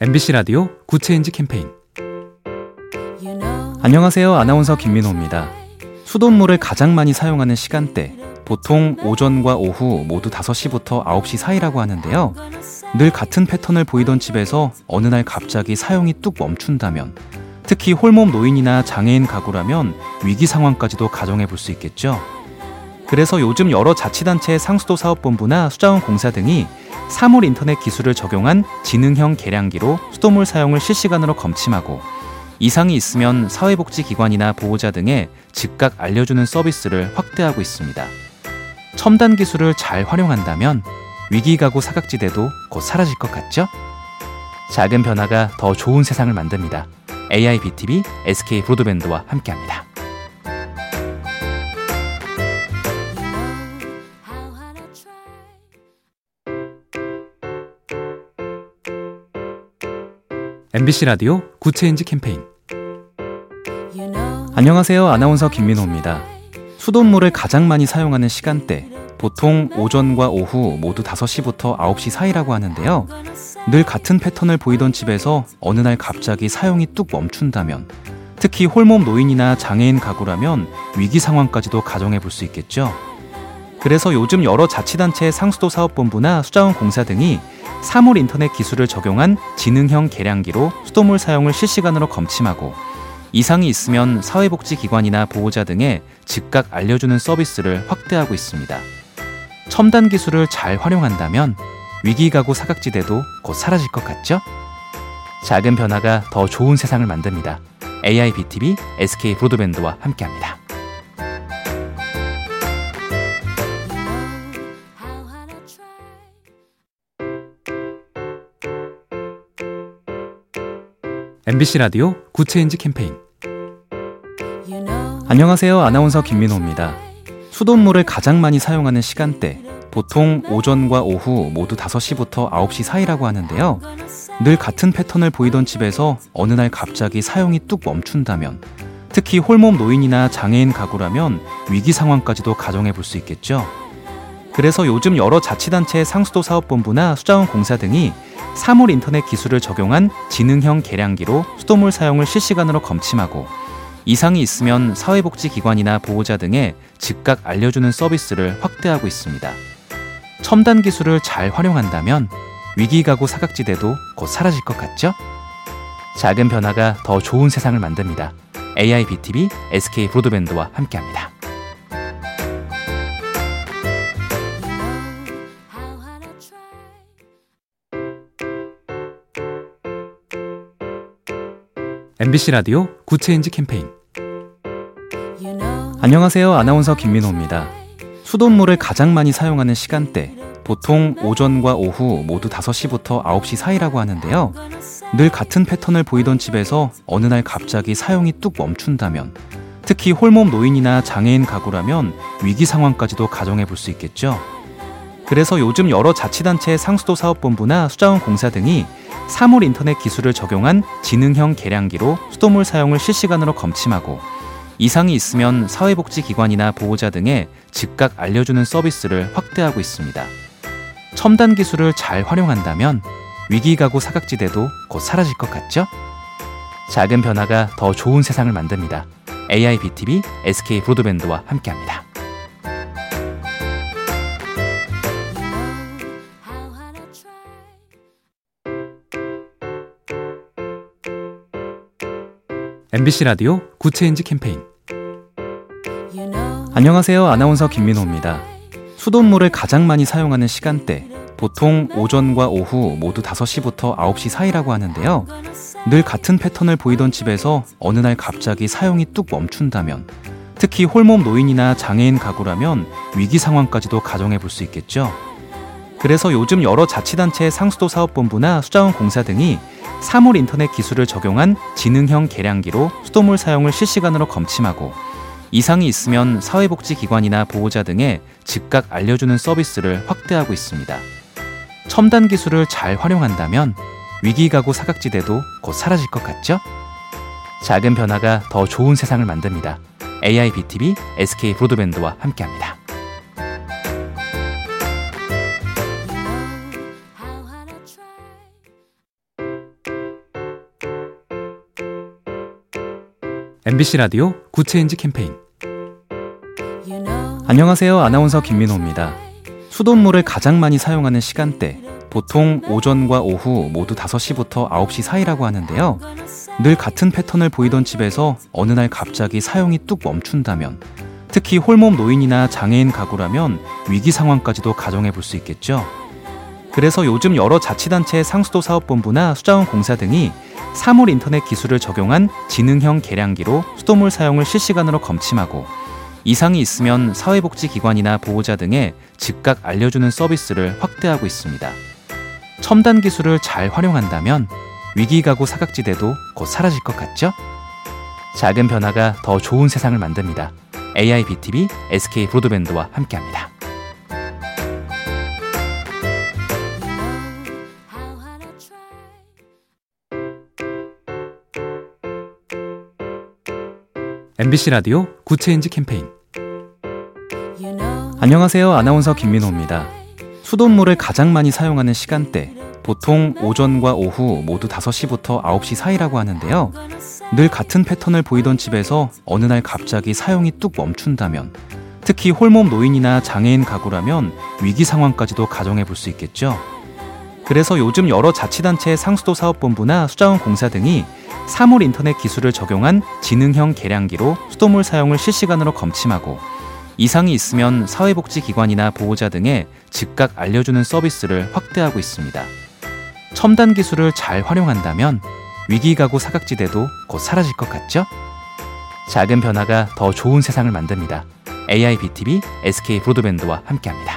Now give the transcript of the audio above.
MBC 라디오 Good Change 캠페인 안녕하세요. 아나운서 김민호입니다. 수돗물을 가장 많이 사용하는 시간대 보통 오전과 오후 모두 5시부터 9시 사이라고 하는데요. 늘 같은 패턴을 보이던 집에서 어느 날 갑자기 사용이 뚝 멈춘다면 특히 홀몸 노인이나 장애인 가구라면 위기 상황까지도 가정해 볼 수 있겠죠. 그래서 요즘 여러 자치단체의 상수도 사업본부나 수자원 공사 등이 사물 인터넷 기술을 적용한 지능형 계량기로 수돗물 사용을 실시간으로 검침하고 이상이 있으면 사회복지기관이나 보호자 등에 즉각 알려주는 서비스를 확대하고 있습니다. 첨단 기술을 잘 활용한다면 위기 가구 사각지대도 곧 사라질 것 같죠? 작은 변화가 더 좋은 세상을 만듭니다. AI BTV, SK 브로드밴드와 함께합니다. MBC 라디오 Good Change 캠페인 안녕하세요. 아나운서 김민호입니다. 수돗물을 가장 많이 사용하는 시간대 보통 오전과 오후 모두 5시부터 9시 사이라고 하는데요. 늘 같은 패턴을 보이던 집에서 어느 날 갑자기 사용이 뚝 멈춘다면 특히 홀몸 노인이나 장애인 가구라면 위기 상황까지도 가정해 볼 수 있겠죠. 그래서 요즘 여러 자치단체의 상수도 사업본부나 수자원 공사 등이 사물 인터넷 기술을 적용한 지능형 계량기로 수돗물 사용을 실시간으로 검침하고 이상이 있으면 사회복지기관이나 보호자 등에 즉각 알려주는 서비스를 확대하고 있습니다. 첨단 기술을 잘 활용한다면 위기 가구 사각지대도 곧 사라질 것 같죠? 작은 변화가 더 좋은 세상을 만듭니다. AI BTV, SK 브로드밴드와 함께합니다. MBC 라디오 Good Change 캠페인 안녕하세요. 아나운서 김민호입니다. 수돗물을 가장 많이 사용하는 시간대 보통 오전과 오후 모두 5시부터 9시 사이라고 하는데요. 늘 같은 패턴을 보이던 집에서 어느 날 갑자기 사용이 뚝 멈춘다면 특히 홀몸 노인이나 장애인 가구라면 위기 상황까지도 가정해 볼 수 있겠죠. 그래서 요즘 여러 자치단체의 상수도 사업본부나 수자원 공사 등이 사물 인터넷 기술을 적용한 지능형 계량기로 수돗물 사용을 실시간으로 검침하고 이상이 있으면 사회복지기관이나 보호자 등에 즉각 알려주는 서비스를 확대하고 있습니다. 첨단 기술을 잘 활용한다면 위기 가구 사각지대도 곧 사라질 것 같죠? 작은 변화가 더 좋은 세상을 만듭니다. AI BTV, SK 브로드밴드와 함께합니다. MBC 라디오 Good Change 캠페인 안녕하세요. 아나운서 김민호입니다. 수돗물을 가장 많이 사용하는 시간대 보통 오전과 오후 모두 5시부터 9시 사이라고 하는데요. 늘 같은 패턴을 보이던 집에서 어느 날 갑자기 사용이 뚝 멈춘다면 특히 홀몸 노인이나 장애인 가구라면 위기 상황까지도 가정해 볼 수 있겠죠. 그래서 요즘 여러 자치단체의 상수도 사업본부나 수자원 공사 등이 사물 인터넷 기술을 적용한 지능형 계량기로 수돗물 사용을 실시간으로 검침하고 이상이 있으면 사회복지기관이나 보호자 등에 즉각 알려주는 서비스를 확대하고 있습니다. 첨단 기술을 잘 활용한다면 위기 가구 사각지대도 곧 사라질 것 같죠? 작은 변화가 더 좋은 세상을 만듭니다. AI BTV, SK 브로드밴드와 함께합니다. MBC 라디오 Good Change 캠페인 안녕하세요. 아나운서 김민호입니다. 수돗물을 가장 많이 사용하는 시간대 보통 오전과 오후 모두 5시부터 9시 사이라고 하는데요. 늘 같은 패턴을 보이던 집에서 어느 날 갑자기 사용이 뚝 멈춘다면 특히 홀몸 노인이나 장애인 가구라면 위기 상황까지도 가정해 볼 수 있겠죠. 그래서 요즘 여러 자치단체의 상수도 사업본부나 수자원 공사 등이 사물 인터넷 기술을 적용한 지능형 계량기로 수돗물 사용을 실시간으로 검침하고 이상이 있으면 사회복지기관이나 보호자 등에 즉각 알려주는 서비스를 확대하고 있습니다. 첨단 기술을 잘 활용한다면 위기 가구 사각지대도 곧 사라질 것 같죠? 작은 변화가 더 좋은 세상을 만듭니다. AI BTV, SK 브로드밴드와 함께합니다. MBC 라디오 Good Change 캠페인 안녕하세요. 아나운서 김민호입니다. 수돗물을 가장 많이 사용하는 시간대 보통 오전과 오후 모두 5시부터 9시 사이라고 하는데요. 늘 같은 패턴을 보이던 집에서 어느 날 갑자기 사용이 뚝 멈춘다면 특히 홀몸 노인이나 장애인 가구라면 위기 상황까지도 가정해 볼 수 있겠죠. 그래서 요즘 여러 자치단체 상수도 사업본부나 수자원 공사 등이 사물 인터넷 기술을 적용한 지능형 계량기로 수돗물 사용을 실시간으로 검침하고 이상이 있으면 사회복지기관이나 보호자 등에 즉각 알려주는 서비스를 확대하고 있습니다. 첨단 기술을 잘 활용한다면 위기 가구 사각지대도 곧 사라질 것 같죠? 작은 변화가 더 좋은 세상을 만듭니다. AIBTV SK 브로드밴드와 함께합니다. MBC 라디오 Good Change 캠페인 안녕하세요. 아나운서 김민호입니다. 수돗물을 가장 많이 사용하는 시간대 보통 오전과 오후 모두 5시부터 9시 사이라고 하는데요. 늘 같은 패턴을 보이던 집에서 어느 날 갑자기 사용이 뚝 멈춘다면 특히 홀몸 노인이나 장애인 가구라면 위기 상황까지도 가정해 볼 수 있겠죠. 그래서 요즘 여러 자치단체 상수도 사업본부나 수자원 공사 등이 사물 인터넷 기술을 적용한 지능형 계량기로 수돗물 사용을 실시간으로 검침하고 이상이 있으면 사회복지기관이나 보호자 등에 즉각 알려주는 서비스를 확대하고 있습니다. 첨단 기술을 잘 활용한다면 위기 가구 사각지대도 곧 사라질 것 같죠? 작은 변화가 더 좋은 세상을 만듭니다. AIBTV SK 브로드밴드와 함께합니다.